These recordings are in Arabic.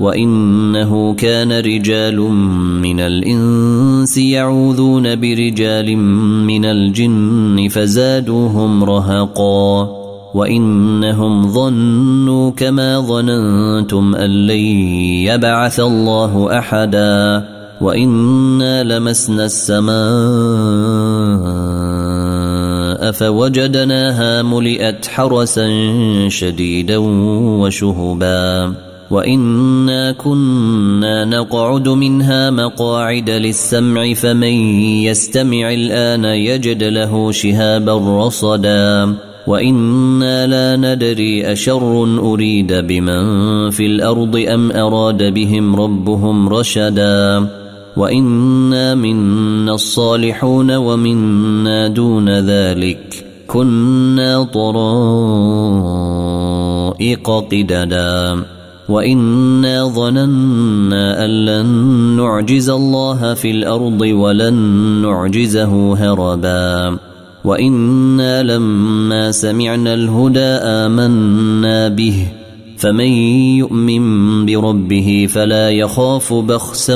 وانه كان رجال من الانس يعوذون برجال من الجن فزادوهم رهقا وانهم ظنوا كما ظننتم ان لن يبعث الله احدا وانا لمسنا السماء فوجدناها ملئت حرسا شديدا وشهبا وانا كنا نقعد منها مقاعد للسمع فمن يستمع الان يجد له شهابا رصدا وأنا لا ندري اشر اريد بمن في الأرض ام اراد بهم ربهم رشدا وانا منا الصالحون ومنا دون ذلك كنا طرائق قددا وانا ظننا ان لن نعجز الله في الأرض ولن نعجزه هربا وأنا لما سمعنا الهدى امنا به فمن يؤمن بربه فلا يخاف بخسا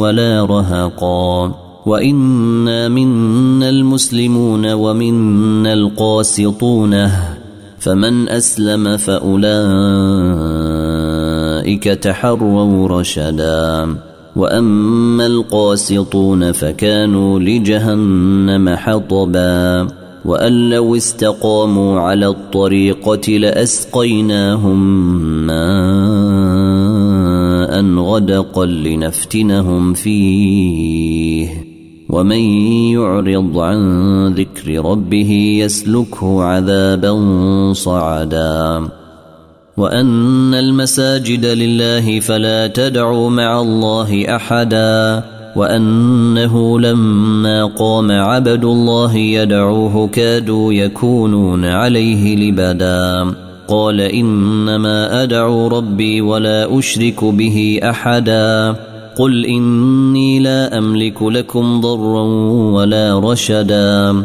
ولا رهقا وانا منا المسلمون ومنا القاسطون فمن اسلم فاولئك تحروا رشدا. وأما القاسطون فكانوا لجهنم حطبا. وأن لو استقاموا على الطريقة لأسقيناهم ماء غدقا لنفتنهم فيه. ومن يعرض عن ذكر ربه يسلكه عذابا صعدا. وأن المساجد لله فلا تدعوا مع الله أحدا وأنه لما قام عبد الله يدعوه كادوا يكونون عليه لبدا. قال إنما أدعو ربي ولا أشرك به أحدا. قل إني لا أملك لكم ضرا ولا رشدا.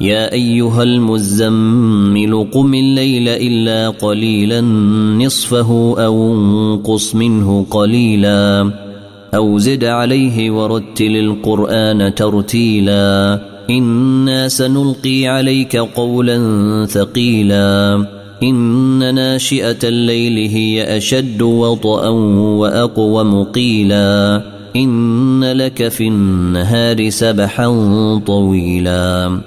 يا أيها المزمل قم الليل إلا قليلا نصفه أو انقص منه قليلا أو زد عليه ورتل القرآن ترتيلا إنا سنلقي عليك قولا ثقيلا إن ناشئة الليل هي أشد وطئا واقوم قيلا إن لك في النهار سبحا طويلا